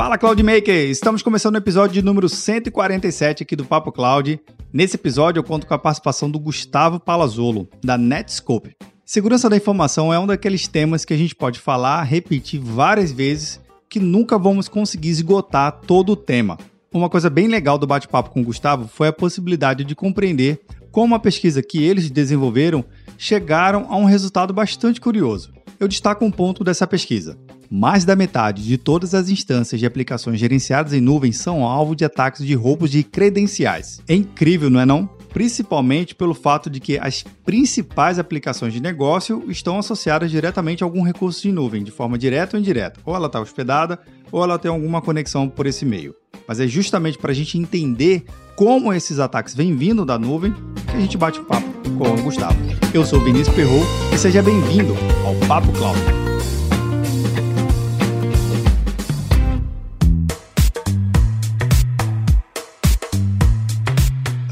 Fala Cloudmaker! Estamos começando o episódio número 147 aqui do Papo Cloud. Nesse episódio eu conto com a participação do Gustavo Palazzolo, da Netscope. Segurança da informação é um daqueles temas que a gente pode falar, repetir várias vezes, que nunca vamos conseguir esgotar todo o tema. Uma coisa bem legal do bate-papo com o Gustavo foi a possibilidade de compreender como a pesquisa que eles desenvolveram chegaram a um resultado bastante curioso. Eu destaco um ponto dessa pesquisa. Mais da metade de todas as instâncias de aplicações gerenciadas em nuvem são alvo de ataques de roubos de credenciais. É incrível, não é não? Principalmente pelo fato de que as principais aplicações de negócio estão associadas diretamente a algum recurso de nuvem, de forma direta ou indireta. Ou ela está hospedada, ou ela tem alguma conexão por esse meio. Mas é justamente para a gente entender como esses ataques vêm vindo da nuvem que a gente bate papo com o Gustavo. Eu sou Vinícius Perrot e seja bem-vindo ao Papo Cloud.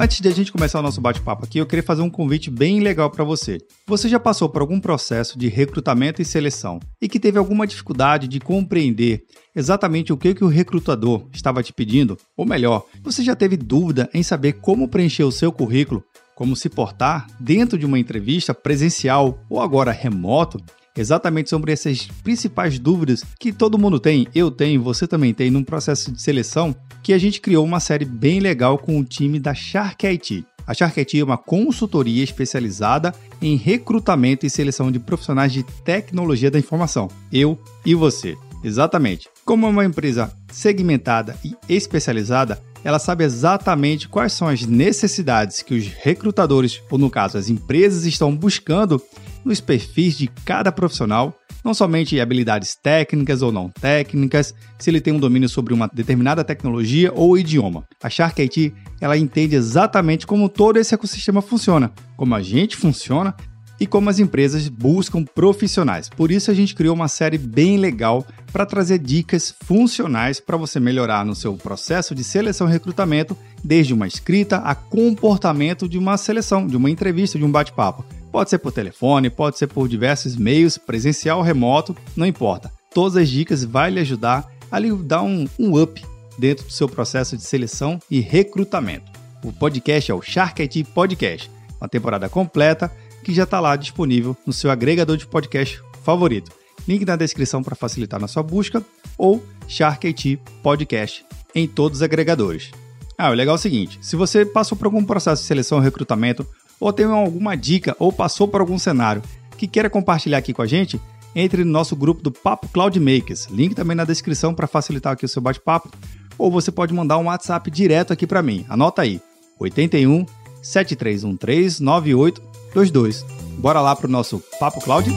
Antes de a gente começar o nosso bate-papo aqui, eu queria fazer um convite bem legal para você. Você já passou por algum processo de recrutamento e seleção e que teve alguma dificuldade de compreender exatamente o que, que o recrutador estava te pedindo? Ou melhor, você já teve dúvida em saber como preencher o seu currículo, como se portar dentro de uma entrevista presencial ou agora remoto? exatamente sobre essas principais dúvidas que todo mundo tem, eu tenho, você também tem, num processo de seleção, que a gente criou uma série bem legal com o time da Shark IT. A Shark IT é uma consultoria especializada em recrutamento e seleção de profissionais de tecnologia da informação. Eu e você. Exatamente. Como é uma empresa segmentada e especializada, ela sabe exatamente quais são as necessidades que os recrutadores, ou no caso as empresas, estão buscando nos perfis de cada profissional, não somente habilidades técnicas ou não técnicas, se ele tem um domínio sobre uma determinada tecnologia ou idioma. A Shark IT ela entende exatamente como todo esse ecossistema funciona, como a gente funciona e como as empresas buscam profissionais. Por isso a gente criou uma série bem legal para trazer dicas funcionais para você melhorar no seu processo de seleção e recrutamento, desde uma escrita a comportamento de uma seleção, de uma entrevista, de um bate-papo. Pode ser por telefone, pode ser por diversos meios, presencial ou remoto, não importa. Todas as dicas vão lhe ajudar a lhe dar um, um up dentro do seu processo de seleção e recrutamento. O podcast é o Shark IT Podcast, uma temporada completa que já está lá disponível no seu agregador de podcast favorito. Link na descrição para facilitar na sua busca ou Shark IT Podcast em todos os agregadores. Ah, o legal é o seguinte: se você passou por algum processo de seleção e recrutamento ou tem alguma dica ou passou por algum cenário que queira compartilhar aqui com a gente, entre no nosso grupo do Papo Cloud Makers. Link também na descrição para facilitar aqui o seu bate-papo. Ou você pode mandar um WhatsApp direto aqui para mim. Anota aí: 81 7313 9822. Bora lá para o nosso Papo Cloud?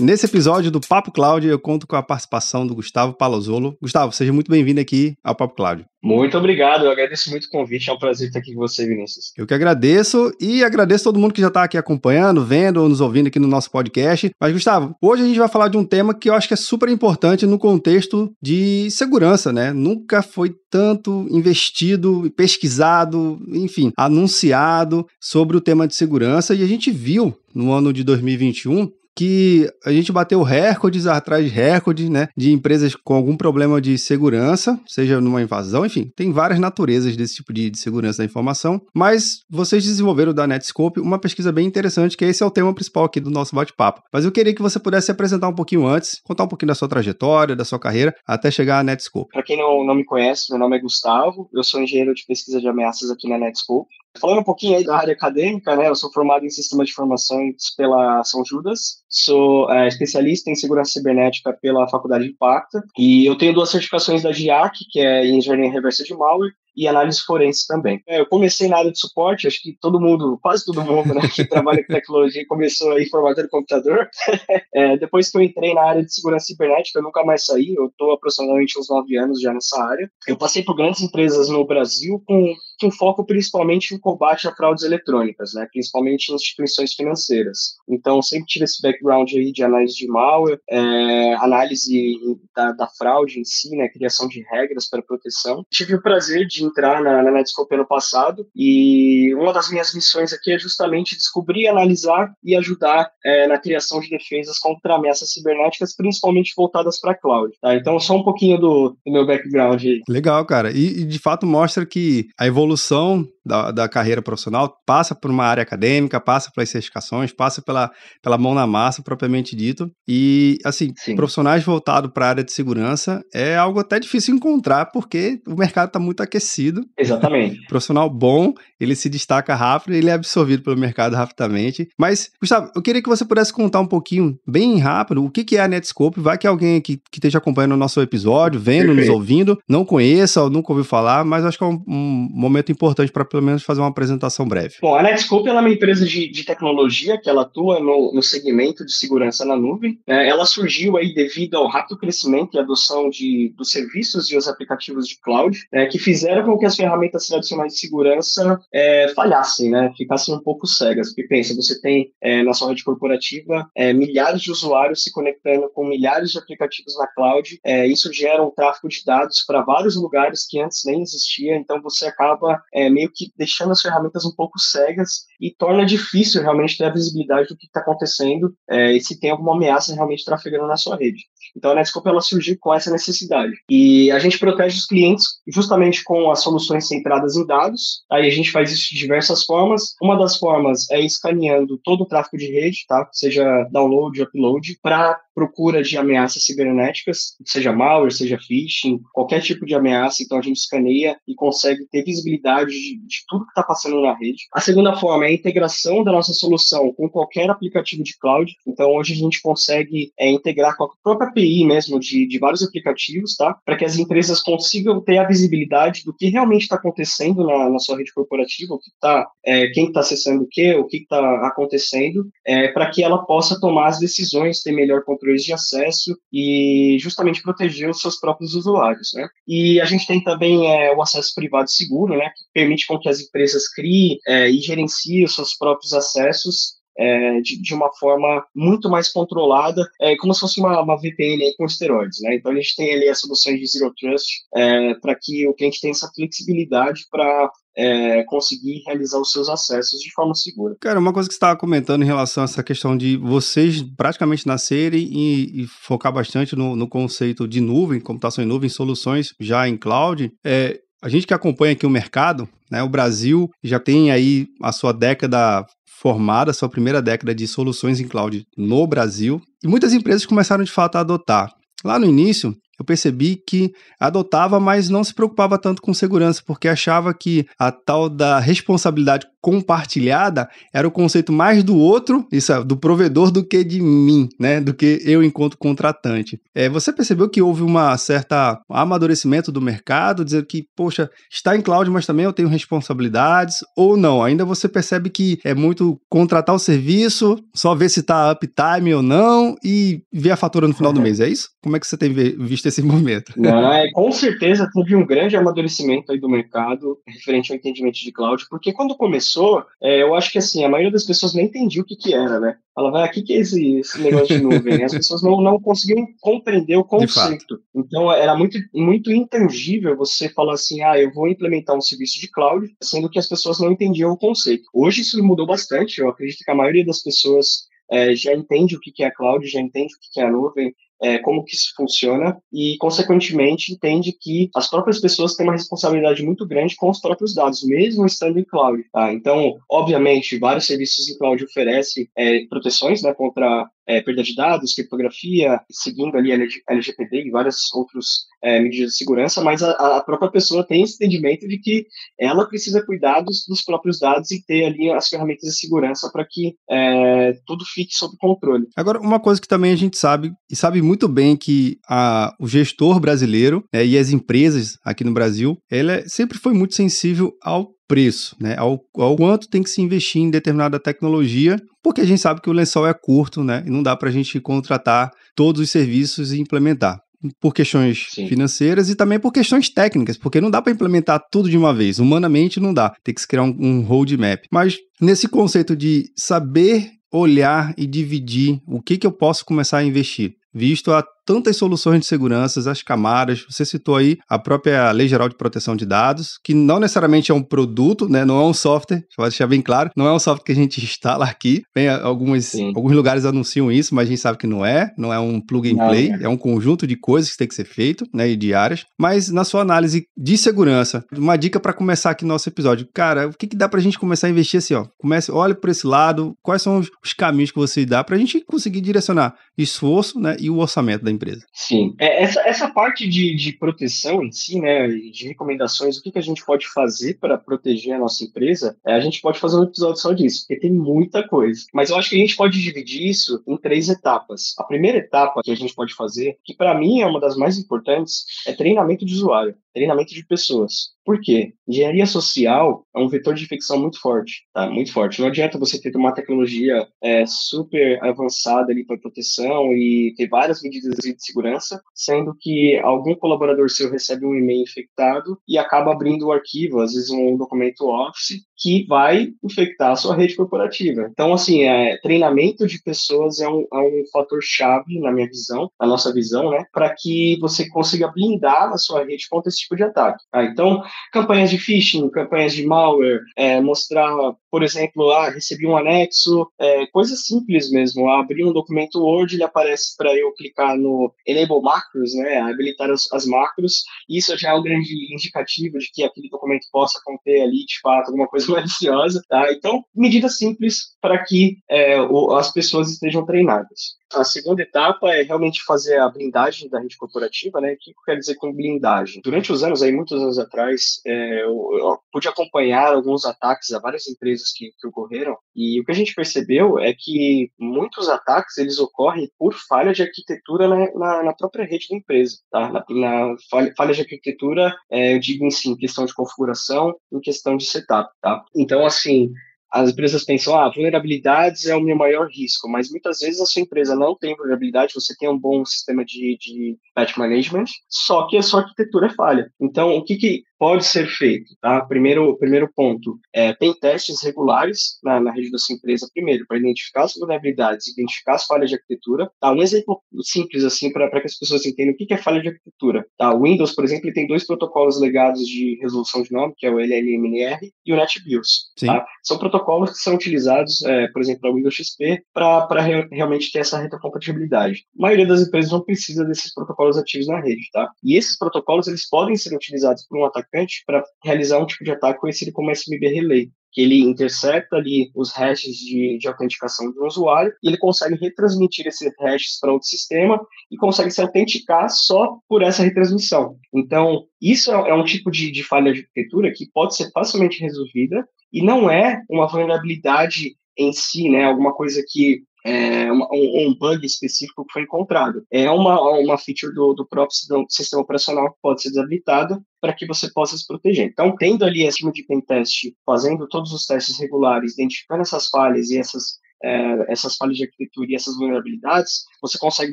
Nesse episódio do Papo Cloud, eu conto com a participação do Gustavo Palazzolo. Gustavo, seja muito bem-vindo aqui ao Papo Cloud. Muito obrigado, eu agradeço muito o convite, é um prazer estar aqui com você, Vinícius. Eu que agradeço e agradeço todo mundo que já está aqui acompanhando, vendo ou nos ouvindo aqui no nosso podcast. Mas, Gustavo, hoje a gente vai falar de um tema que eu acho que é super importante no contexto de segurança, né? Nunca foi tanto investido, pesquisado, enfim, anunciado sobre o tema de segurança e a gente viu no ano de 2021 que a gente bateu recordes atrás de recordes, né, de empresas com algum problema de segurança, seja numa invasão, enfim, tem várias naturezas desse tipo de, de segurança da informação, mas vocês desenvolveram da Netscope uma pesquisa bem interessante, que esse é o tema principal aqui do nosso bate-papo. Mas eu queria que você pudesse se apresentar um pouquinho antes, contar um pouquinho da sua trajetória, da sua carreira, até chegar à Netscope. Para quem não, não me conhece, meu nome é Gustavo, eu sou engenheiro de pesquisa de ameaças aqui na Netscope. Falando um pouquinho aí da área acadêmica, né, eu sou formado em Sistema de Informações pela São Judas, sou é, especialista em segurança cibernética pela Faculdade de Impacta e eu tenho duas certificações da GIAC, que é Engenharia Reversa de Malware, e análise forense também. É, eu comecei na área de suporte, acho que todo mundo, quase todo mundo né, que trabalha com tecnologia começou aí formatando computador. é, depois que eu entrei na área de segurança cibernética, eu nunca mais saí, eu estou aproximadamente uns nove anos já nessa área. Eu passei por grandes empresas no Brasil com, com foco principalmente em combate a fraudes eletrônicas, né, principalmente em instituições financeiras. Então, sempre tive esse background aí de análise de malware, é, análise da, da fraude em si, né, criação de regras para proteção. Tive o prazer de entrar na, na Netscope ano passado e uma das minhas missões aqui é justamente descobrir, analisar e ajudar é, na criação de defesas contra ameaças cibernéticas, principalmente voltadas para cloud. Tá? Então, só um pouquinho do, do meu background aí. Legal, cara. E, e, de fato mostra que a evolução da, da carreira profissional passa por uma área acadêmica, passa pelas certificações, passa pela, pela mão na massa, propriamente dito. E, assim, Sim. profissionais voltados para a área de segurança é algo até difícil encontrar, porque o mercado está muito aquecido. Exatamente. profissional bom, ele se destaca rápido, ele é absorvido pelo mercado rapidamente. Mas, Gustavo, eu queria que você pudesse contar um pouquinho, bem rápido, o que, é a Netscope. Vai que alguém que, que esteja acompanhando o nosso episódio, vendo, Perfeito. nos ouvindo, não conheça ou nunca ouviu falar, mas acho que é um, um momento importante para pelo menos fazer uma apresentação breve. Bom, a Netscope é uma empresa de, de tecnologia que ela atua no, no segmento de segurança na nuvem. É, ela surgiu aí devido ao rápido crescimento e adoção de, dos serviços e os aplicativos de cloud, é, que fizeram com que as ferramentas tradicionais de segurança é, falhassem, né, ficassem um pouco cegas. Porque pensa, você tem é, na sua rede corporativa é, milhares de usuários se conectando com milhares de aplicativos na cloud, é, isso gera um tráfego de dados para vários lugares que antes nem existia, então você acaba meio que deixando as ferramentas um pouco cegas e torna difícil realmente ter a visibilidade do que está acontecendo é, e se tem alguma ameaça realmente trafegando na sua rede. Então a Netscope ela surgiu com essa necessidade. E a gente protege os clientes justamente com as soluções centradas em dados. Aí a gente faz isso de diversas formas. Uma das formas é escaneando todo o tráfego de rede, tá? Seja download, upload, para procura de ameaças cibernéticas, seja malware, seja phishing, qualquer tipo de ameaça. Então a gente escaneia e consegue ter visibilidade de, de tudo que está passando na rede. A segunda forma é a integração da nossa solução com qualquer aplicativo de cloud. Então hoje a gente consegue é, integrar com a própria API mesmo de, de vários aplicativos, tá? Para que as empresas consigam ter a visibilidade do que realmente está acontecendo na, na, sua rede corporativa, o que tá, é, quem está acessando o que, o que está acontecendo, é, para que ela possa tomar as decisões, ter melhor controles de acesso e justamente proteger os seus próprios usuários, né? E a gente tem também é, o acesso privado seguro, né? Que permite com que as empresas criem é, e gerenciem os seus próprios acessos é, de, de, uma forma muito mais controlada, é, como se fosse uma, uma VPN com esteroides. Né? Então a gente tem ali as soluções de Zero Trust é, para que o cliente tenha essa flexibilidade para é, conseguir realizar os seus acessos de forma segura. Cara, uma coisa que você estava comentando em relação a essa questão de vocês praticamente nascerem e, e focar bastante no, no, conceito de nuvem, computação em nuvem, soluções já em cloud, é, a gente que acompanha aqui o mercado, né, o Brasil já tem aí a sua década formada, sua primeira década de soluções em cloud no Brasil, e muitas empresas começaram de fato a adotar. Lá no início, eu percebi que adotava, mas não se preocupava tanto com segurança, porque achava que a tal da responsabilidade compartilhada era o conceito mais do outro, isso é, do provedor do que de mim, né? Do que eu enquanto contratante. É, você percebeu que houve uma certa amadurecimento do mercado, dizendo que, poxa, está em cloud, mas também eu tenho responsabilidades, ou não? Ainda você percebe que é muito contratar o serviço, só ver se está uptime ou não e ver a fatura no final do mês, é isso? Como é que você tem visto esse momento? Não, é, com certeza teve um grande amadurecimento aí do mercado referente ao entendimento de cloud, porque quando começou começou, é, eu acho que assim, a maioria das pessoas nem entendia o que, que era, né? Ela vai, ah, o que, que é esse, esse negócio de nuvem? As pessoas não, não conseguiam compreender o conceito. Então, era muito, muito intangível você falar assim, ah, eu vou implementar um serviço de cloud, sendo que as pessoas não entendiam o conceito. Hoje isso mudou bastante, eu acredito que a maioria das pessoas é, já entende o que é a cloud, já entende o que é a nuvem, é, como que isso funciona e, consequentemente, entende que as próprias pessoas têm uma responsabilidade muito grande com os próprios dados, mesmo estando em cloud. Tá? Então, obviamente, vários serviços em cloud oferecem é, proteções né, contra é, perda de dados, criptografia, seguindo ali LGPD e várias outras é, medidas de segurança, mas a, a, própria pessoa tem esse entendimento de que ela precisa cuidar dos, dos próprios dados e ter ali as ferramentas de segurança para que é, tudo fique sob controle. Agora, uma coisa que também a gente sabe, e sabe muito bem que a, o gestor brasileiro né, e as empresas aqui no Brasil, ela sempre foi muito sensível ao preço, né? Ao, ao, quanto tem que se investir em determinada tecnologia, porque a gente sabe que o lençol é curto, né? E não dá para a gente contratar todos os serviços e implementar. Por questões Sim. financeiras e também por questões técnicas, porque não dá para implementar tudo de uma vez. Humanamente não dá. Tem que se criar um, um roadmap. Mas nesse conceito de saber olhar e dividir o que, que eu posso começar a investir visto a tantas soluções de segurança, as camadas, você citou aí a própria Lei Geral de Proteção de Dados, que não necessariamente é um produto, né? Não é um software, vai deixar bem claro, não é um software que a gente instala aqui. Bem, alguns, alguns lugares anunciam isso, mas a gente sabe que não é, não é um plug and play, é. é um conjunto de coisas que tem que ser feito, né? E diárias. Mas na sua análise de segurança, uma dica para começar aqui no nosso episódio. Cara, o que, que dá pra gente começar a investir assim, ó? Comece, olhe por esse lado, quais são os, os caminhos que você dá pra gente conseguir direcionar esforço, né? E o orçamento da empresa. Sim. É, essa, essa parte de, de proteção em si, né? De recomendações, o que, que a gente pode fazer para proteger a nossa empresa, é, a gente pode fazer um episódio só disso, porque tem muita coisa. Mas eu acho que a gente pode dividir isso em três etapas. A primeira etapa que a gente pode fazer, que para mim é uma das mais importantes, é treinamento de usuário treinamento de pessoas. Por quê? Engenharia social é um vetor de infecção muito forte, tá? Muito forte. Não adianta você ter uma tecnologia é, super avançada ali para proteção e ter várias medidas de segurança, sendo que algum colaborador seu recebe um e-mail infectado e acaba abrindo o arquivo, às vezes um documento Office, que vai infectar a sua rede corporativa. Então, assim, é, treinamento de pessoas é um, é um fator chave, na minha visão, na nossa visão, né, para que você consiga blindar a sua rede contra esse tipo de ataque. Tá? Então, campanhas de phishing, campanhas de malware, é, mostrar, por exemplo, ah, recebi um anexo, é, coisas simples mesmo. Abrir um documento Word, ele aparece para eu clicar no Enable Macros, né, habilitar as, as macros. Isso já é um grande indicativo de que aquele documento possa conter ali, de fato, alguma coisa maliciosa. Tá? Então, medidas simples para que é, o, as pessoas estejam treinadas. A segunda etapa é realmente fazer a blindagem da rede corporativa, né? O que eu quero dizer com blindagem? Durante os anos, aí, muitos anos atrás, é, eu, eu, pude acompanhar alguns ataques a várias empresas que, que, ocorreram, e o que a gente percebeu é que muitos ataques, eles ocorrem por falha de arquitetura na, na, na própria rede da empresa, tá? Na, na falha, falha, de arquitetura, é, eu digo em si, em questão de configuração, em questão de setup, tá? Então, assim, as empresas pensam, ah, vulnerabilidades é o meu maior risco, mas muitas vezes a sua empresa não tem vulnerabilidade, você tem um bom sistema de, de patch management, só que a sua arquitetura é falha. Então, o que, que pode ser feito, tá? Primeiro, primeiro ponto, é, tem testes regulares na, na rede da sua empresa, primeiro, para identificar as vulnerabilidades, identificar as falhas de arquitetura, tá? Um exemplo simples, assim, para que as pessoas entendam o que, que é falha de arquitetura, tá? O Windows, por exemplo, tem dois protocolos legados de resolução de nome, que é o LLMNR e o NetBIOS, tá? São protocolos que são utilizados, é, por exemplo, para o Windows XP, para re realmente ter essa retrocompatibilidade. A maioria das empresas não precisa desses protocolos ativos na rede, tá? E esses protocolos, eles podem ser utilizados por um atacante atacante para realizar um tipo de ataque conhecido como SMB Relay, que ele intercepta ali os hashes de, de autenticação do usuário e ele consegue retransmitir esses hashes para outro sistema e consegue se autenticar só por essa retransmissão. Então, isso é, é um tipo de, de falha de arquitetura que pode ser facilmente resolvida e não é uma vulnerabilidade em si, né, alguma coisa que é, um, um, bug específico que foi encontrado. É uma, uma feature do, do próprio sistema operacional que pode ser desabilitada para que você possa se proteger. Então, tendo ali esse time de pentest, fazendo todos os testes regulares, identificando essas falhas e essas, é, essas falhas de arquitetura e essas vulnerabilidades, você consegue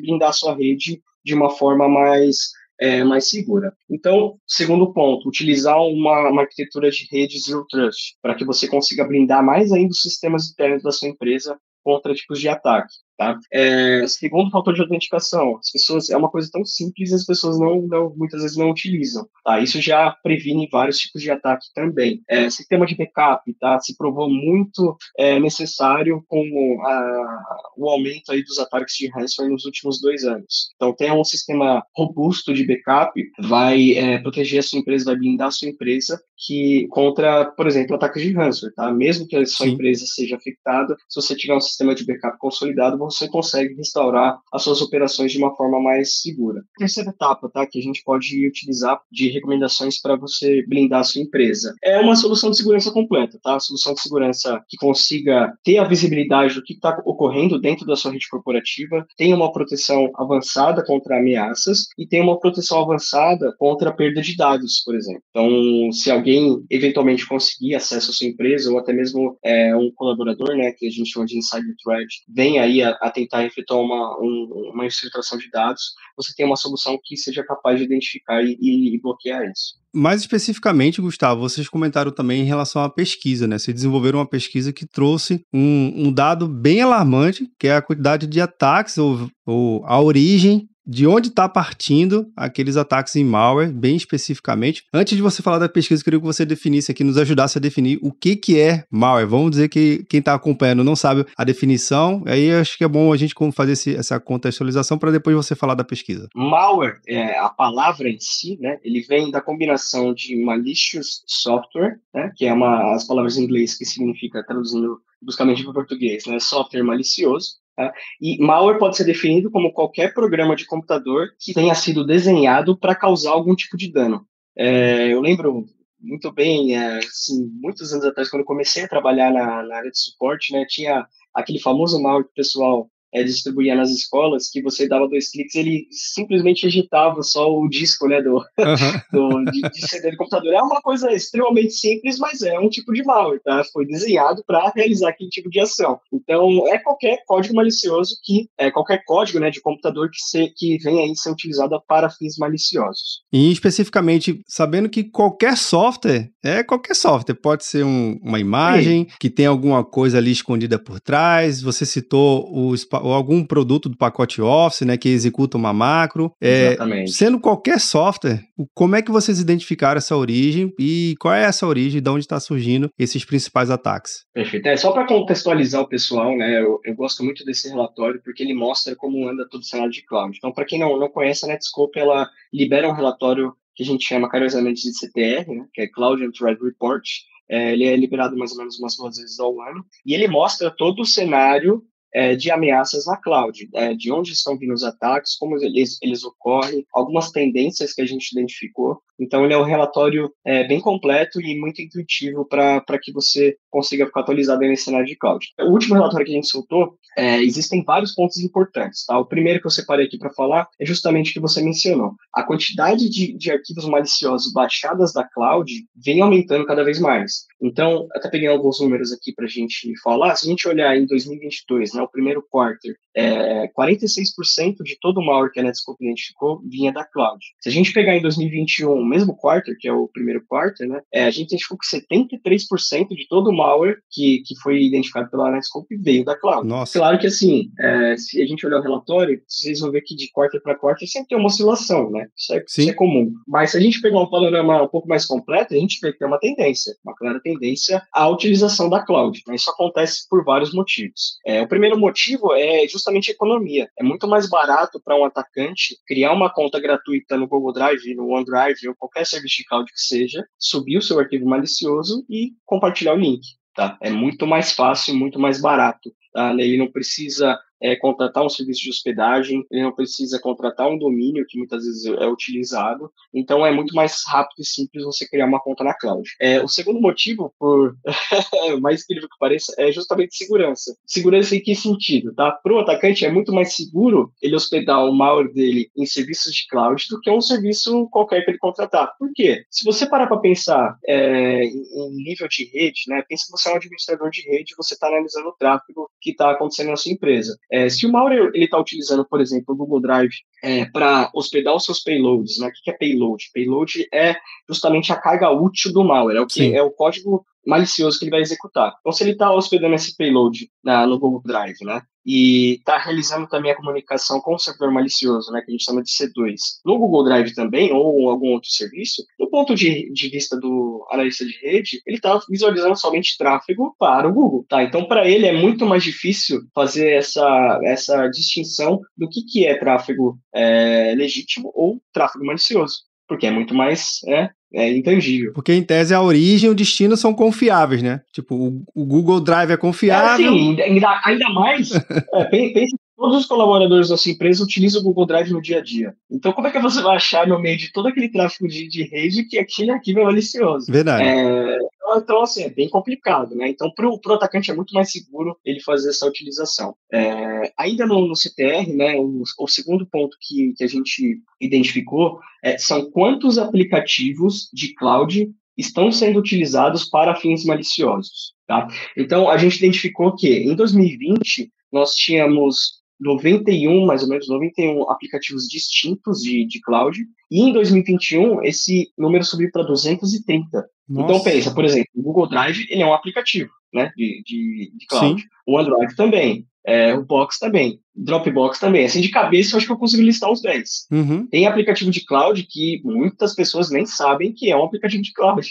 blindar a sua rede de uma forma mais é, mais segura. Então, segundo ponto, utilizar uma, uma arquitetura de rede Zero Trust, para que você consiga blindar mais ainda os sistemas internos da sua empresa contra tipos de ataque. Tá? É, segundo fator de autenticação, as pessoas é uma coisa tão simples as pessoas não, não, muitas vezes não utilizam. Tá? Isso já previne vários tipos de ataque também. É, sistema de backup tá? se provou muito é, necessário com a, o aumento aí dos ataques de ransomware nos últimos dois anos. Então, ter um sistema robusto de backup vai é, proteger a sua empresa, vai blindar a sua empresa que contra, por exemplo, ataques de ransomware. Tá? Mesmo que a sua Sim. empresa seja afetada, se você tiver um sistema de backup consolidado, você consegue restaurar as suas operações de uma forma mais segura. Terceira etapa, tá, que a gente pode utilizar de recomendações para você blindar a sua empresa. É uma solução de segurança completa, tá? Solução de segurança que consiga ter a visibilidade do que está ocorrendo dentro da sua rede corporativa, tem uma proteção avançada contra ameaças e tem uma proteção avançada contra a perda de dados, por exemplo. Então, se alguém eventualmente conseguir acesso à sua empresa ou até mesmo é, um colaborador, né, que a gente chama de insider threat, vem aí a, a tentar efetuar uma, um, uma infiltração de dados, você tem uma solução que seja capaz de identificar e, e bloquear isso. Mais especificamente, Gustavo, vocês comentaram também em relação à pesquisa, né? Vocês desenvolveram uma pesquisa que trouxe um, um dado bem alarmante, que é a quantidade de ataques ou, ou a origem de onde está partindo aqueles ataques em malware, bem especificamente. Antes de você falar da pesquisa, eu queria que você definisse aqui, nos ajudasse a definir o que, que é malware. Vamos dizer que quem está acompanhando não sabe a definição, aí acho que é bom a gente fazer esse, essa contextualização para depois você falar da pesquisa. Malware, é, a palavra em si, né, ele vem da combinação de malicious software, né, que é uma as palavras em inglês que significa, traduzindo buscamente para o português, né, software malicioso, Tá? E malware pode ser definido como qualquer programa de computador que tenha sido desenhado para causar algum tipo de dano. É, eu lembro muito bem, é, assim, muitos anos atrás, quando comecei a trabalhar na, na área de suporte, né, tinha aquele famoso malware que o pessoal é, distribuía nas escolas, que você dava dois cliques, ele simplesmente agitava só o disco, né, do, uhum. do de, de, CD do computador. É uma coisa extremamente simples, mas é um tipo de malware, tá? Foi desenhado para realizar aquele tipo de ação. Então, é qualquer código malicioso que, é qualquer código, né, de computador que, se, que vem aí ser utilizado para fins maliciosos. E especificamente, sabendo que qualquer software é qualquer software, pode ser um, uma imagem Sim. que tem alguma coisa ali escondida por trás. Você citou o ou algum produto do pacote Office, né, que executa uma macro. É, Exatamente. Sendo qualquer software, como é que vocês identificaram essa origem e qual é essa origem, de onde está surgindo esses principais ataques? Perfeito. É, só para contextualizar o pessoal, né, eu, eu, gosto muito desse relatório porque ele mostra como anda todo o cenário de cloud. Então, para quem não, não conhece, a Netscope, ela libera um relatório que a gente chama carinhosamente de CTR, né, que é Cloud and Threat Report, é, ele é liberado mais ou menos umas duas vezes ao ano, e ele mostra todo o cenário é, de ameaças na cloud, é, de onde estão vindo os ataques, como eles, eles ocorrem, algumas tendências que a gente identificou. Então, ele é um relatório é, bem completo e muito intuitivo para que você consiga ficar atualizado nesse cenário de cloud. O último relatório que a gente soltou, é, existem vários pontos importantes. Tá? O primeiro que eu separei aqui para falar é justamente o que você mencionou. A quantidade de, de arquivos maliciosos baixadas da cloud vem aumentando cada vez mais. Então, até peguei alguns números aqui para a gente falar. Se a gente olhar em 2022, né, o primeiro quarter, é, 46% de todo o malware que a Netscope identificou vinha da cloud. Se a gente pegar em 2021, o mesmo quarter, que é o primeiro quarter, né, é, a gente identificou que 73% de todo o malware que, que foi identificado pela Netscope veio da cloud. Nossa. Claro que assim, é, se a gente olhar o relatório, vocês vão ver que de quarter para quarter sempre tem uma oscilação, né? Isso é, isso é, comum. Mas se a gente pegar um panorama um pouco mais completo, a gente vê que tem uma tendência, uma clara tendência à utilização da cloud. Né? Isso acontece por vários motivos. É, o primeiro motivo é justamente a economia. É muito mais barato para um atacante criar uma conta gratuita no Google Drive, no OneDrive ou qualquer serviço de cloud que seja, subir o seu arquivo malicioso e compartilhar o link. Tá? É muito mais fácil, muito mais barato. Tá? Ele não precisa é, contratar um serviço de hospedagem, ele não precisa contratar um domínio que muitas vezes é utilizado, então é muito mais rápido e simples você criar uma conta na cloud. É, o segundo motivo, por mais incrível que pareça, é justamente segurança. Segurança em que sentido? Tá? Para o atacante é muito mais seguro ele hospedar o malware dele em serviços de cloud do que um serviço qualquer que ele contratar. Por quê? Se você parar para pensar é, em nível de rede, né, pensa que você é um administrador de rede, você está analisando o tráfego que está acontecendo na sua empresa. É, se o malware está utilizando, por exemplo, o Google Drive é, para hospedar os seus payloads, né? o que é payload? Payload é justamente a carga útil do malware, é o, que, é o código malicioso que ele vai executar. Então, se ele está hospedando esse payload na, no Google Drive, né, e está realizando também a comunicação com o servidor malicioso, né, que a gente chama de C2, no Google Drive também, ou algum outro serviço, do ponto de, de vista do analista de rede, ele está visualizando somente tráfego para o Google, tá? Então, para ele é muito mais difícil fazer essa, essa distinção do que, que é tráfego é, legítimo ou tráfego malicioso porque é muito mais é, é intangível. Porque, em tese, a origem e o destino são confiáveis, né? Tipo, o, o Google Drive é confiável. É, sim, ainda, ainda mais, é, pense todos os colaboradores da sua empresa utilizam o Google Drive no dia a dia. Então, como é que você vai achar no meio de todo aquele tráfego de, de rede que aquele arquivo é malicioso? Verdade. É, então, assim, é bem complicado, né? Então, para o atacante é muito mais seguro ele fazer essa utilização. É, ainda no, no, CTR, né, o, o, segundo ponto que, que a gente identificou é, são quantos aplicativos de cloud estão sendo utilizados para fins maliciosos. Tá? Então, a gente identificou que em 2020 nós tínhamos 91, mais ou menos, 91 aplicativos distintos de, de cloud, e em 2021 esse número subiu para 230. Então, Nossa. Então pensa, por exemplo, o Google Drive ele é um aplicativo né, de, de, de cloud. Sim. O OneDrive também. É, o Box também, Dropbox também. Assim, de cabeça, eu acho que eu consigo listar uns 10. Uhum. Tem aplicativo de cloud que muitas pessoas nem sabem que é um aplicativo de cloud.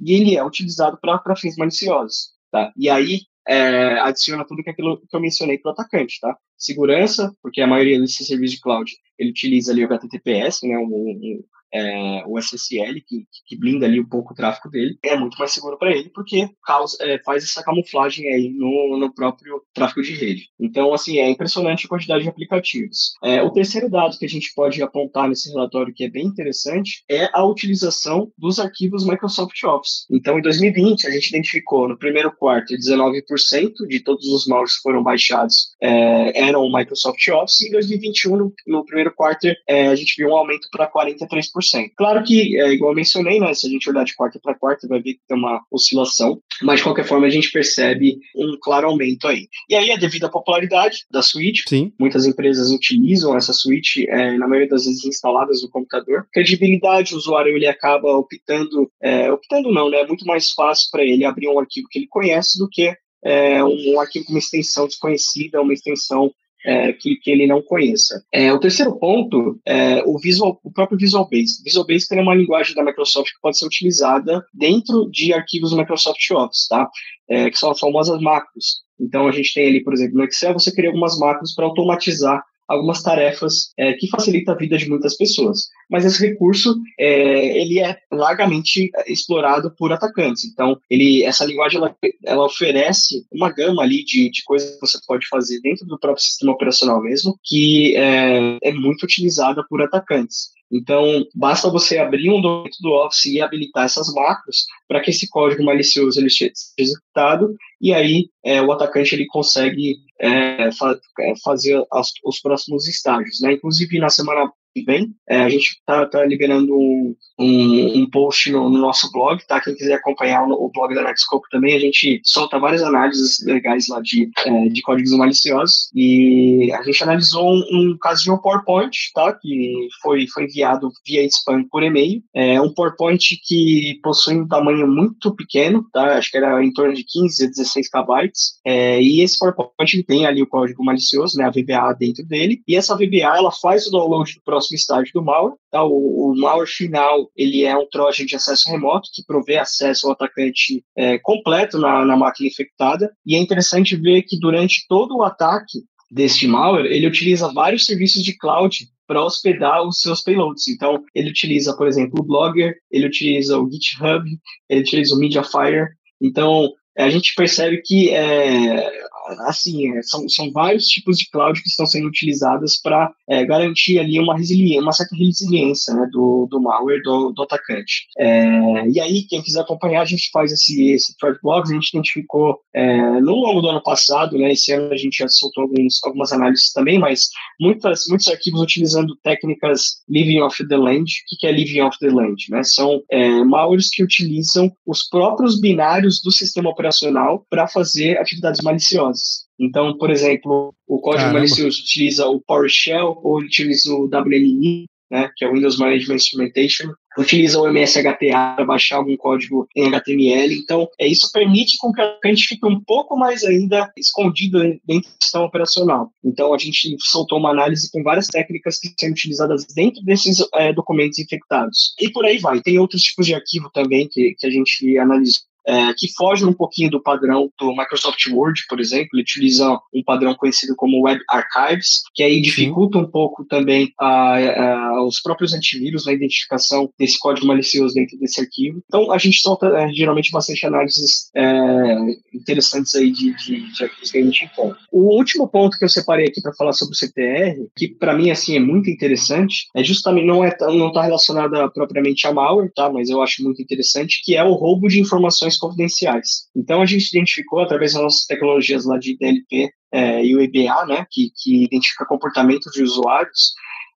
E ele é utilizado para fins maliciosos. Tá? E aí, é, adiciona tudo que aquilo que eu mencionei para o atacante, tá? Segurança, porque a maioria desses serviços de cloud ele utiliza ali o HTTPS, né, um, um, é, o SSL, que, que, blinda ali um pouco o tráfego dele, é muito mais seguro para ele, porque causa, é, faz essa camuflagem aí no, no próprio tráfego de rede. Então, assim, é impressionante a quantidade de aplicativos. É, o terceiro dado que a gente pode apontar nesse relatório, que é bem interessante, é a utilização dos arquivos Microsoft Office. Então, em 2020, a gente identificou no primeiro quarto 19% de todos os malwares que foram baixados é, eram Microsoft Office, e em 2021, no, no primeiro quarto, é, a gente viu um aumento para 43%. Claro que, é, igual eu mencionei, né, se a gente olhar de quarta para quarta, vai ver que tem uma oscilação, mas de qualquer forma a gente percebe um claro aumento aí. E aí é devido à popularidade da suíte, Sim. muitas empresas utilizam essa suíte, é, na maioria das vezes instaladas no computador. Credibilidade, o usuário ele acaba optando, é, optando não, né, é muito mais fácil para ele abrir um arquivo que ele conhece do que é, um arquivo com uma extensão desconhecida, uma extensão é, que, que, ele não conheça. É, o terceiro ponto é o, visual, o próprio Visual Basic. Visual Basic é uma linguagem da Microsoft que pode ser utilizada dentro de arquivos do Microsoft Office, tá? É, que são as famosas macros. Então, a gente tem ali, por exemplo, no Excel, você cria algumas macros para automatizar algumas tarefas é, que facilita a vida de muitas pessoas. Mas esse recurso é, ele é largamente explorado por atacantes. Então, ele, essa linguagem ela, ela oferece uma gama ali de, de coisas que você pode fazer dentro do próprio sistema operacional mesmo, que é, é muito utilizada por atacantes. Então, basta você abrir um documento do Office e habilitar essas macros para que esse código malicioso ele seja executado e aí é, o atacante ele consegue é, fa é, fazer as, os próximos estágios. Né? Inclusive, na semana que vem, é, a gente está tá liberando um, um, um post no, no, nosso blog, tá? Quem quiser acompanhar o, o, blog da Netscope também, a gente solta várias análises legais lá de, é, de códigos maliciosos. E a gente analisou um, um caso de um PowerPoint, tá? Que foi, foi enviado via spam por e-mail. É um PowerPoint que possui um tamanho muito pequeno, tá? Acho que era em torno de 15 a 16 KB. É, e esse PowerPoint tem ali o código malicioso, né? A VBA dentro dele. E essa VBA, ela faz o download do próximo estágio do malware, tá? O, o malware final ele é um trojan de acesso remoto que provê acesso ao atacante é, completo na, na máquina infectada. E é interessante ver que durante todo o ataque deste malware, ele utiliza vários serviços de cloud para hospedar os seus payloads. Então, ele utiliza, por exemplo, o Blogger, ele utiliza o GitHub, ele utiliza o Mediafire. Então, a gente percebe que é, assim, é, são, são vários tipos de cloud que estão sendo utilizadas para é, garantir ali uma resiliência, uma certa resiliência né, do, do malware, do, do atacante. É, e aí, quem quiser acompanhar, a gente faz esse, esse blogs, a gente identificou é, no longo do ano passado, né, esse ano a gente já soltou alguns, algumas análises também, mas muitas, muitos arquivos utilizando técnicas living off the land. O que é living off the land? Né? São é, malwares que utilizam os próprios binários do sistema operacional para fazer atividades maliciosas. Então, por exemplo, o código Caramba. malicioso utiliza o PowerShell ou utiliza o WMI, né, que é o Windows Management Instrumentation, utiliza o MSHTA para baixar algum código em HTML. Então, é, isso permite com que a gente fique um pouco mais ainda escondido dentro do sistema operacional. Então, a gente soltou uma análise com várias técnicas que são utilizadas dentro desses é, documentos infectados. E por aí vai. Tem outros tipos de arquivo também que, que a gente analisou é, que foge um pouquinho do padrão do Microsoft Word, por exemplo. Ele utiliza um padrão conhecido como Web Archives, que aí dificulta Sim. um pouco também a, a, os próprios antivírus na identificação desse código malicioso dentro desse arquivo. Então, a gente solta é, geralmente bastante análises é, interessantes aí de, de, de arquivos que a gente encontra. O último ponto que eu separei aqui para falar sobre o CTR, que para mim assim é muito interessante, é justamente não é não está relacionado propriamente a malware, tá? Mas eu acho muito interessante que é o roubo de informações informações confidenciais. Então, a gente identificou, através das nossas tecnologias lá de DLP é, e o EBA, né, que, que identifica comportamento de usuários,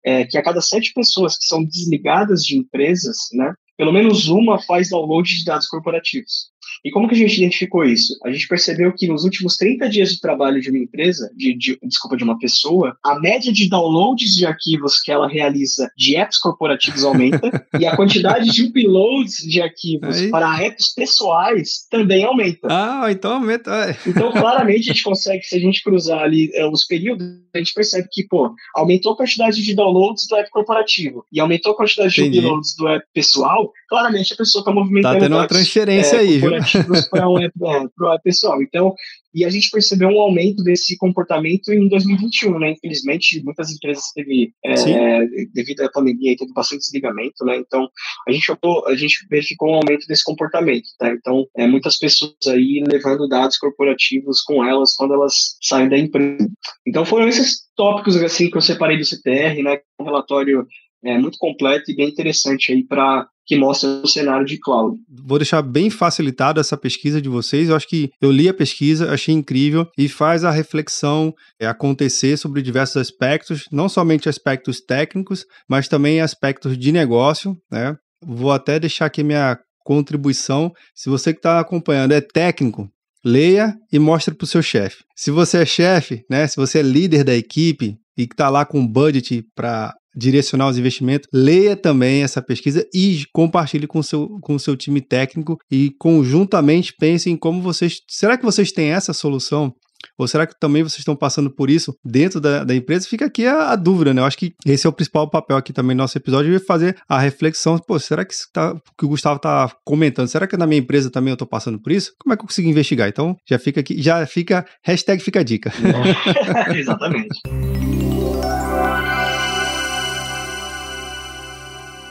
é, que a cada sete pessoas que são desligadas de empresas, né, pelo menos uma faz download de dados corporativos. E como que a gente identificou isso? A gente percebeu que nos últimos 30 dias de trabalho de uma empresa, de, de, desculpa, de uma pessoa, a média de downloads de arquivos que ela realiza de apps corporativos aumenta e a quantidade de uploads de arquivos Aí. para apps pessoais também aumenta. Ah, então aumenta. É. Então, claramente, a gente consegue, se a gente cruzar ali é, os períodos, a gente percebe que, pô, aumentou a quantidade de downloads do app corporativo e aumentou a quantidade Entendi. de uploads do app pessoal, claramente a pessoa está movimentando. Tá tendo uma transferência é, aí, viu? Para o é, app pessoal. Então, e a gente percebeu um aumento desse comportamento em 2021, né? Infelizmente, muitas empresas teve, é, devido à pandemia, teve bastante desligamento, né? Então, a gente, a gente verificou um aumento desse comportamento, tá? Então, é, muitas pessoas aí levando dados corporativos com elas quando elas saem da empresa. Então, foram esses tópicos, assim, que eu separei do CTR, né? Um relatório é, muito completo e bem interessante aí para que mostra o cenário de cloud. Vou deixar bem facilitado essa pesquisa de vocês. Eu acho que eu li a pesquisa, achei incrível e faz a reflexão é, acontecer sobre diversos aspectos, não somente aspectos técnicos, mas também aspectos de negócio. Né? Vou até deixar aqui minha contribuição. Se você que está acompanhando é técnico, leia e mostre para o seu chefe. Se você é chefe, né, se você é líder da equipe e que está lá com budget para direcionar os investimentos, leia também essa pesquisa e compartilhe com o seu, com seu time técnico e conjuntamente pense em como vocês. Será que vocês têm essa solução? Ou será que também vocês estão passando por isso dentro da, da empresa? Fica aqui a, a, dúvida, né? Eu acho que esse é o principal papel aqui também do nosso episódio, é fazer a reflexão, pô, será que, tá, que o Gustavo está comentando, será que na minha empresa também eu estou passando por isso? Como é que eu consigo investigar? Então, já fica aqui, já fica, hashtag fica a dica. Exatamente.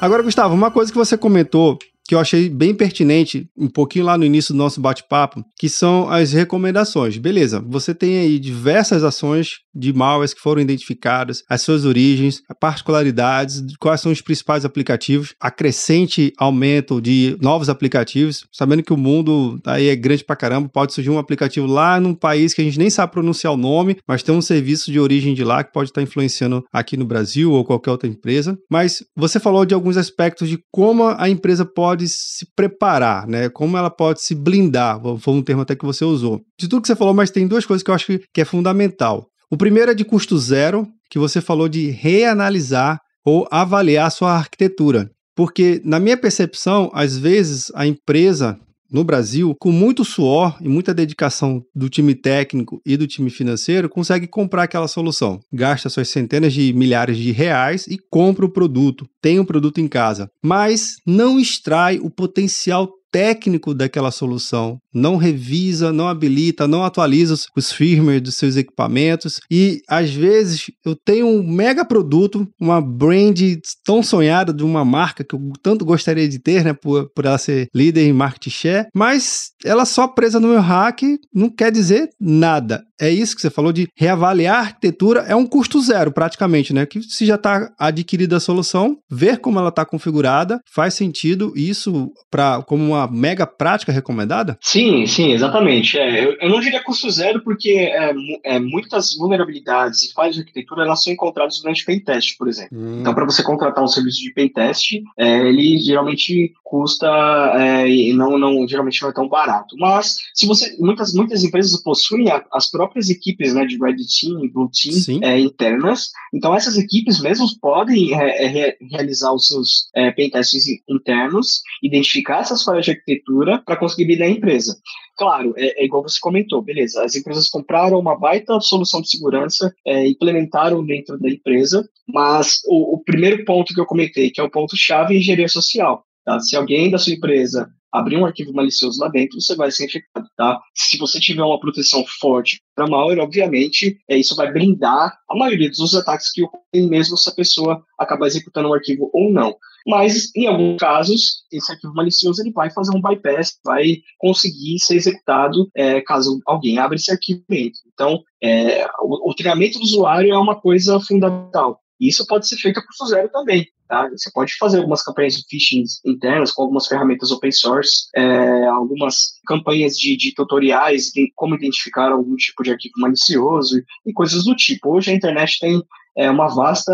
Agora, Gustavo, uma coisa que você comentou que eu achei bem pertinente, um pouquinho lá no início do nosso bate-papo, que são as recomendações. Beleza, você tem aí diversas ações de malwares que foram identificadas, as suas origens, particularidades, quais são os principais aplicativos, a crescente aumento de novos aplicativos, sabendo que o mundo aí é grande pra caramba, pode surgir um aplicativo lá num país que a gente nem sabe pronunciar o nome, mas tem um serviço de origem de lá que pode estar influenciando aqui no Brasil ou qualquer outra empresa. Mas você falou de alguns aspectos de como a empresa pode pode se preparar, né? Como ela pode se blindar, foi um termo até que você usou. De tudo que você falou, mas tem duas coisas que eu acho que, é fundamental. O primeiro é de custo zero, que você falou de reanalisar ou avaliar sua arquitetura. Porque, na minha percepção, às vezes a empresa no Brasil, com muito suor e muita dedicação do time técnico e do time financeiro, consegue comprar aquela solução. Gasta suas centenas de milhares de reais e compra o produto, tem o um produto em casa, mas não extrai o potencial técnico daquela solução, não revisa, não habilita, não atualiza os firmware dos seus equipamentos e às vezes eu tenho um mega produto, uma brand tão sonhada de uma marca que eu tanto gostaria de ter, né, por, por ela ser líder em market share, mas ela só presa no meu hack não quer dizer nada. É isso que você falou de reavaliar a arquitetura, é um custo zero praticamente, né? Que se já está adquirida a solução, ver como ela está configurada, faz sentido isso para como uma mega prática recomendada? Sim, sim, exatamente. É, eu, eu, não diria custo zero porque é, é, muitas vulnerabilidades e falhas de arquitetura elas são encontradas durante pentest, por exemplo. Hum. Então, para você contratar um serviço de pentest, é, ele geralmente custa é, e não, não geralmente não é tão barato. Mas se você muitas muitas empresas possuem a, as próprias equipes né, de Red Team e Blue Team é, internas, então essas equipes mesmos podem re, realizar os seus é, pentests internos, identificar essas falhas de arquitetura para conseguir blindar a empresa. Claro, é, é, igual você comentou, beleza. As empresas compraram uma baita solução de segurança, é, implementaram dentro da empresa, mas o, o, primeiro ponto que eu comentei, que é o ponto-chave em engenharia social. Tá? Se alguém da sua empresa abrir um arquivo malicioso lá dentro, você vai ser infectado, tá? Se você tiver uma proteção forte para malware, obviamente, é, isso vai blindar a maioria dos ataques que ocorrem mesmo se a pessoa acabar executando o um arquivo ou não. Mas, em alguns casos, esse arquivo malicioso ele vai fazer um bypass, vai conseguir ser executado é, caso alguém abra esse arquivo dentro. Então, é, o, o treinamento do usuário é uma coisa fundamental. E isso pode ser feito a custo zero também. Tá? Você pode fazer algumas campanhas de phishing internas com algumas ferramentas open source, é, algumas campanhas de, de, tutoriais de como identificar algum tipo de arquivo malicioso e coisas do tipo. Hoje a internet tem é, uma vasta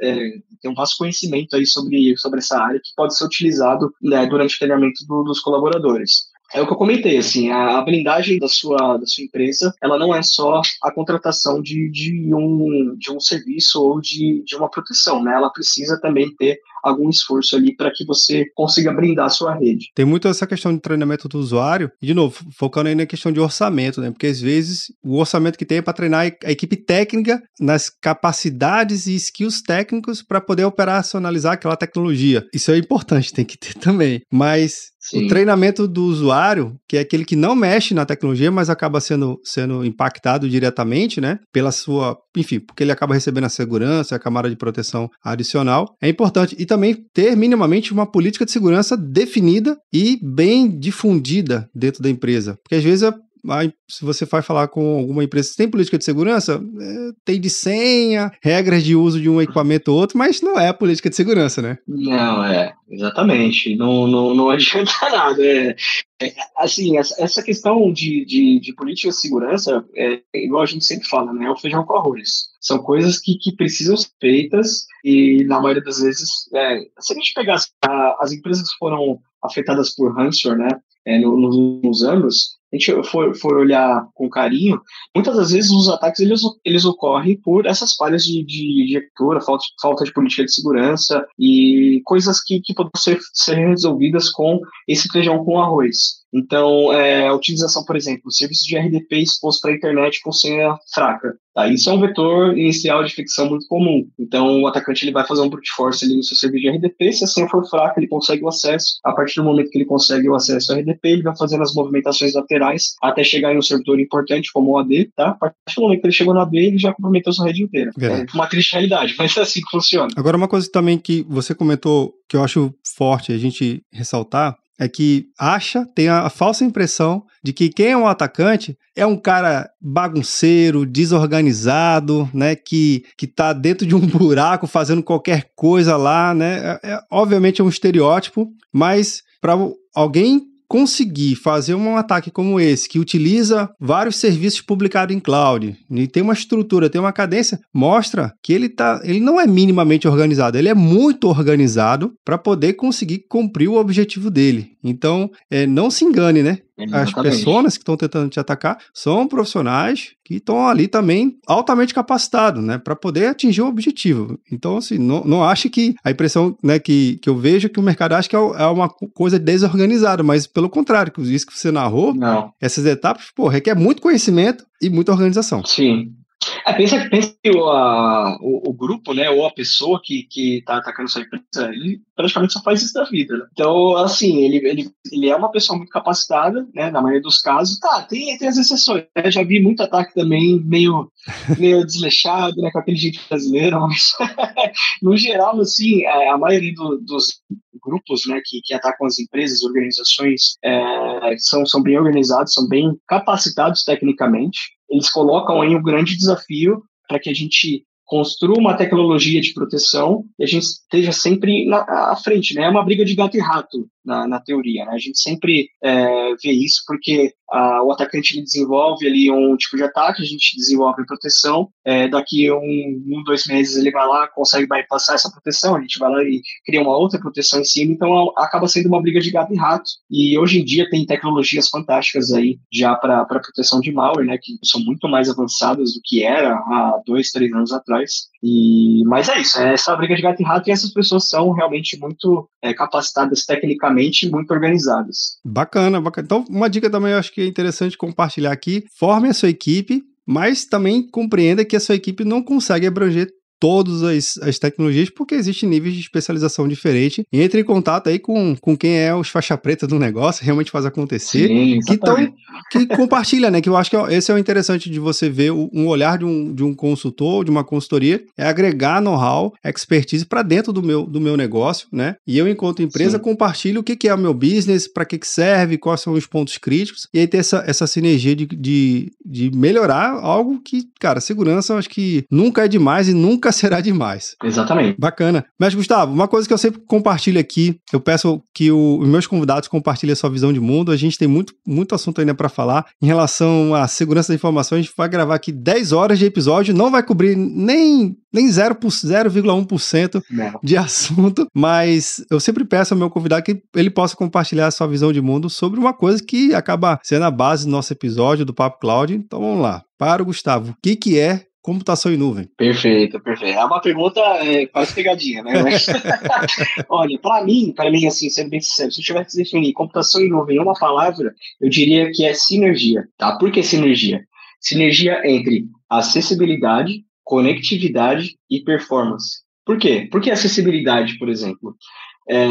é, tem um vasto conhecimento aí sobre, sobre essa área que pode ser utilizado né, durante o treinamento do, dos colaboradores. É o que eu comentei, assim, a, blindagem da sua, da sua empresa, ela não é só a contratação de, de, um, de um serviço ou de, de uma proteção, né? Ela precisa também ter algum esforço ali para que você consiga brindar a sua rede. Tem muito essa questão de treinamento do usuário, e de novo, focando aí na questão de orçamento, né? Porque às vezes o orçamento que tem é para treinar a equipe técnica nas capacidades e skills técnicos para poder operacionalizar aquela tecnologia. Isso é importante, tem que ter também. Mas Sim. O treinamento do usuário, que é aquele que não mexe na tecnologia, mas acaba sendo, sendo impactado diretamente, né? Pela sua. Enfim, porque ele acaba recebendo a segurança, a camada de proteção adicional. É importante. E também ter minimamente uma política de segurança definida e bem difundida dentro da empresa. Porque às vezes se você vai falar com alguma empresa que tem política de segurança, é, tem de senha, regras de uso de um equipamento ou outro, mas não é política de segurança, né? Não, é, exatamente. Não, não, não adianta nada. É, é, assim, essa, essa questão de, de, de, política de segurança, é, igual a gente sempre fala, né? É o feijão com arroz. São coisas que, que precisam ser feitas e, na maioria das vezes, é, se a gente pegar as, as empresas que foram afetadas por ransomware, né? É, nos últimos anos, a gente for, for olhar com carinho, muitas das vezes os ataques eles, eles ocorrem por essas falhas de, de, de falta, falta de política de segurança e coisas que, que podem ser, ser resolvidas com esse feijão com arroz. Então, é, a utilização, por exemplo, serviço de RDP exposto para a internet com senha fraca. Tá? Isso é um vetor inicial de ficção muito comum. Então, o atacante ele vai fazer um brute force ali no seu serviço de RDP. Se a senha for fraca, ele consegue o acesso. A partir do momento que ele consegue o acesso ao RDP, ele vai fazendo as movimentações laterais até chegar em um servidor importante como o AD. Tá? A partir do momento que ele chegou no AD, ele já comprometeu sua rede inteira. É uma triste realidade, mas é assim que funciona. Agora, uma coisa também que você comentou que eu acho forte a gente ressaltar é que acha, tem a, falsa impressão de que quem é um atacante é um cara bagunceiro, desorganizado, né, que que tá dentro de um buraco fazendo qualquer coisa lá, né? É, é obviamente é um estereótipo, mas para alguém conseguir fazer um ataque como esse, que utiliza vários serviços publicados em cloud, e tem uma estrutura, tem uma cadência, mostra que ele, tá, ele não é minimamente organizado, ele é muito organizado para poder conseguir cumprir o objetivo dele. Então, é, não se engane, né? As pessoas que estão tentando te atacar são profissionais que estão ali também altamente capacitados, né, para poder atingir o objetivo. Então, assim, não, não acho que a impressão, né, que, que eu vejo é que o mercado acha que é, é uma coisa desorganizada, mas pelo contrário, isso que você narrou, não. essas etapas, pô, requer muito conhecimento e muita organização. Sim. É, pensa, pensa que o, a, o, o, grupo, né, ou a pessoa que, que tá atacando sua empresa, ele praticamente só faz isso da vida. Né? Então, assim, ele, ele, ele é uma pessoa muito capacitada, né, na maioria dos casos. Tá, tem, tem as exceções. Né? Já vi muito ataque também meio, meio desleixado, né, com aquele jeito brasileiro, mas no geral, assim, é, a maioria do, dos grupos, né, que, que atacam as empresas, organizações, é, são, são bem organizados, são bem capacitados tecnicamente, eles colocam aí um grande desafio para que a gente construa uma tecnologia de proteção e a gente esteja sempre na, à frente, né? É uma briga de gato e rato na, na teoria, né? A gente sempre é, vê isso porque o atacante desenvolve ali um tipo de ataque, a gente desenvolve a proteção, é, daqui um, um, dois meses ele vai lá, consegue bypassar essa proteção, a gente vai lá e cria uma outra proteção em cima, então acaba sendo uma briga de gato e rato. E hoje em dia tem tecnologias fantásticas aí já para proteção de malware, né, que são muito mais avançadas do que era há dois, três anos atrás. E, mas é isso, é essa briga de gato e rato e essas pessoas são realmente muito é, capacitadas tecnicamente, muito organizadas. Bacana, bacana. Então, uma dica também eu acho que é interessante compartilhar aqui: forme a sua equipe, mas também compreenda que a sua equipe não consegue abranger todas as, as tecnologias, porque existem níveis de especialização diferentes. Entre em contato aí com, com quem é os faixa preta do negócio, realmente faz acontecer. Sim, que, tão, que compartilha, né? Que eu acho que é esse é o interessante de você ver um olhar de um, de um consultor, de uma consultoria, é agregar know-how, expertise para dentro do meu, do meu negócio, né? E eu, enquanto empresa, Sim. compartilho o que, que é o meu business, para que, que serve, quais são os pontos críticos, e aí ter essa, essa sinergia de, de, de melhorar algo que, cara, segurança eu acho que nunca é demais e nunca será demais. Exatamente. Bacana. Mas, Gustavo, uma coisa que eu sempre compartilho aqui, eu peço que o, os meus convidados compartilhem a sua visão de mundo. A gente tem muito, muito assunto ainda para falar em relação à segurança da informação. A gente vai gravar aqui 10 horas de episódio, não vai cobrir nem nem 0,1% de assunto, mas eu sempre peço ao meu convidado que ele possa compartilhar a sua visão de mundo sobre uma coisa que acaba sendo a base do nosso episódio do Papo Cloud. Então vamos lá. Para o Gustavo, o que, que é computação em nuvem? Perfeito, perfeito. É uma pergunta é, quase pegadinha, né? Olha, para mim, para mim, assim, sendo bem sincero, se eu tivesse que definir computação em nuvem em uma palavra, eu diria que é sinergia, tá? Por que sinergia? Sinergia entre acessibilidade, conectividade e performance. Por quê? Por que acessibilidade, por exemplo? É,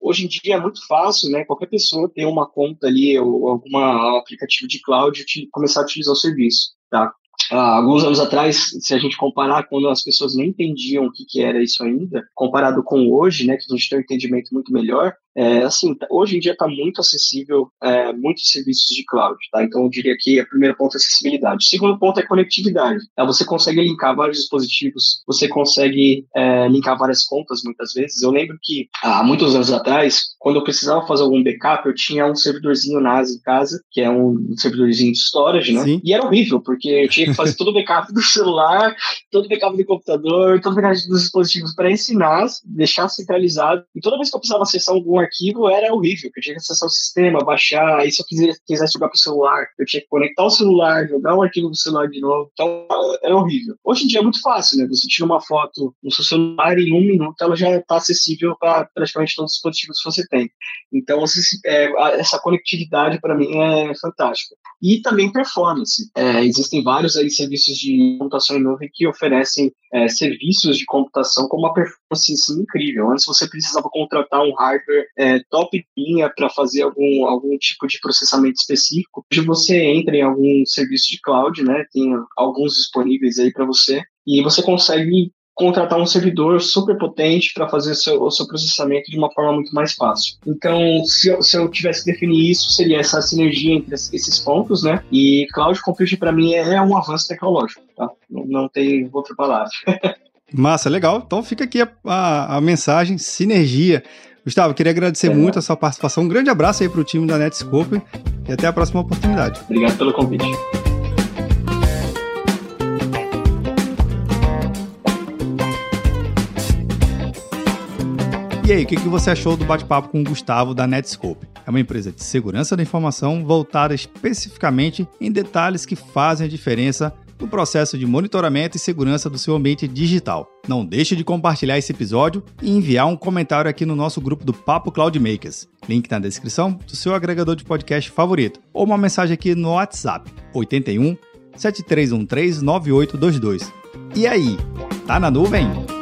hoje em dia é muito fácil, né? Qualquer pessoa ter uma conta ali ou algum aplicativo de cloud e começar a utilizar o serviço, tá? Há alguns anos atrás, se a gente comparar quando as pessoas não entendiam o que, que era isso ainda, comparado com hoje, né, que a gente tem um entendimento muito melhor, é, assim, hoje em dia está muito acessível é, muitos serviços de cloud, tá? Então eu diria que o primeiro ponto é acessibilidade. O segundo ponto é conectividade. Tá? Você consegue linkar vários dispositivos, você consegue é, linkar várias contas muitas vezes. Eu lembro que há muitos anos atrás, quando eu precisava fazer algum backup, eu tinha um servidorzinho NAS em casa, que é um servidorzinho de storage, né? Sim. E era horrível, porque eu tinha que fazer todo o backup do celular, todo o backup do computador, todo o backup dos dispositivos para ensinar, deixar centralizado. E toda vez que eu precisava acessar algum arquivo era horrível, eu tinha que acessar o sistema, baixar, aí se eu quisesse, quisesse jogar pro celular, eu tinha que conectar o celular, jogar o arquivo do celular de novo, então era horrível. Hoje em dia é muito fácil, né? Você tira uma foto no seu celular e em um minuto ela já está acessível para praticamente todos os dispositivos que você tem. Então, é, essa conectividade para mim é fantástica. E também performance. É, existem vários aí serviços de computação em nuvem que oferecem é, serviços de computação com uma performance assim, incrível. Antes você precisava contratar um hardware é, top linha para fazer algum, algum tipo de processamento específico. Hoje você entra em algum serviço de cloud, né? Tem alguns disponíveis aí para você e você consegue contratar um servidor super potente para fazer seu, o seu processamento de uma forma muito mais fácil. Então, se eu, se eu tivesse que definir isso, seria essa sinergia entre esses pontos, né? E cloud computing para mim é um avanço tecnológico, tá? Não, não tem outra palavra. Massa, legal. Então fica aqui a, a, a mensagem, sinergia. Gustavo, queria agradecer é. muito a sua participação. Um grande abraço aí para o time da Netscope e até a próxima oportunidade. Obrigado pelo convite. E aí, o que, que você achou do bate-papo com o Gustavo da Netscope? É uma empresa de segurança da informação voltada especificamente em detalhes que fazem a diferença no processo de monitoramento e segurança do seu ambiente digital. Não deixe de compartilhar esse episódio e enviar um comentário aqui no nosso grupo do Papo Cloud Makers. Link na descrição do seu agregador de podcast favorito ou uma mensagem aqui no WhatsApp 81 7313 9822. E aí, tá na nuvem?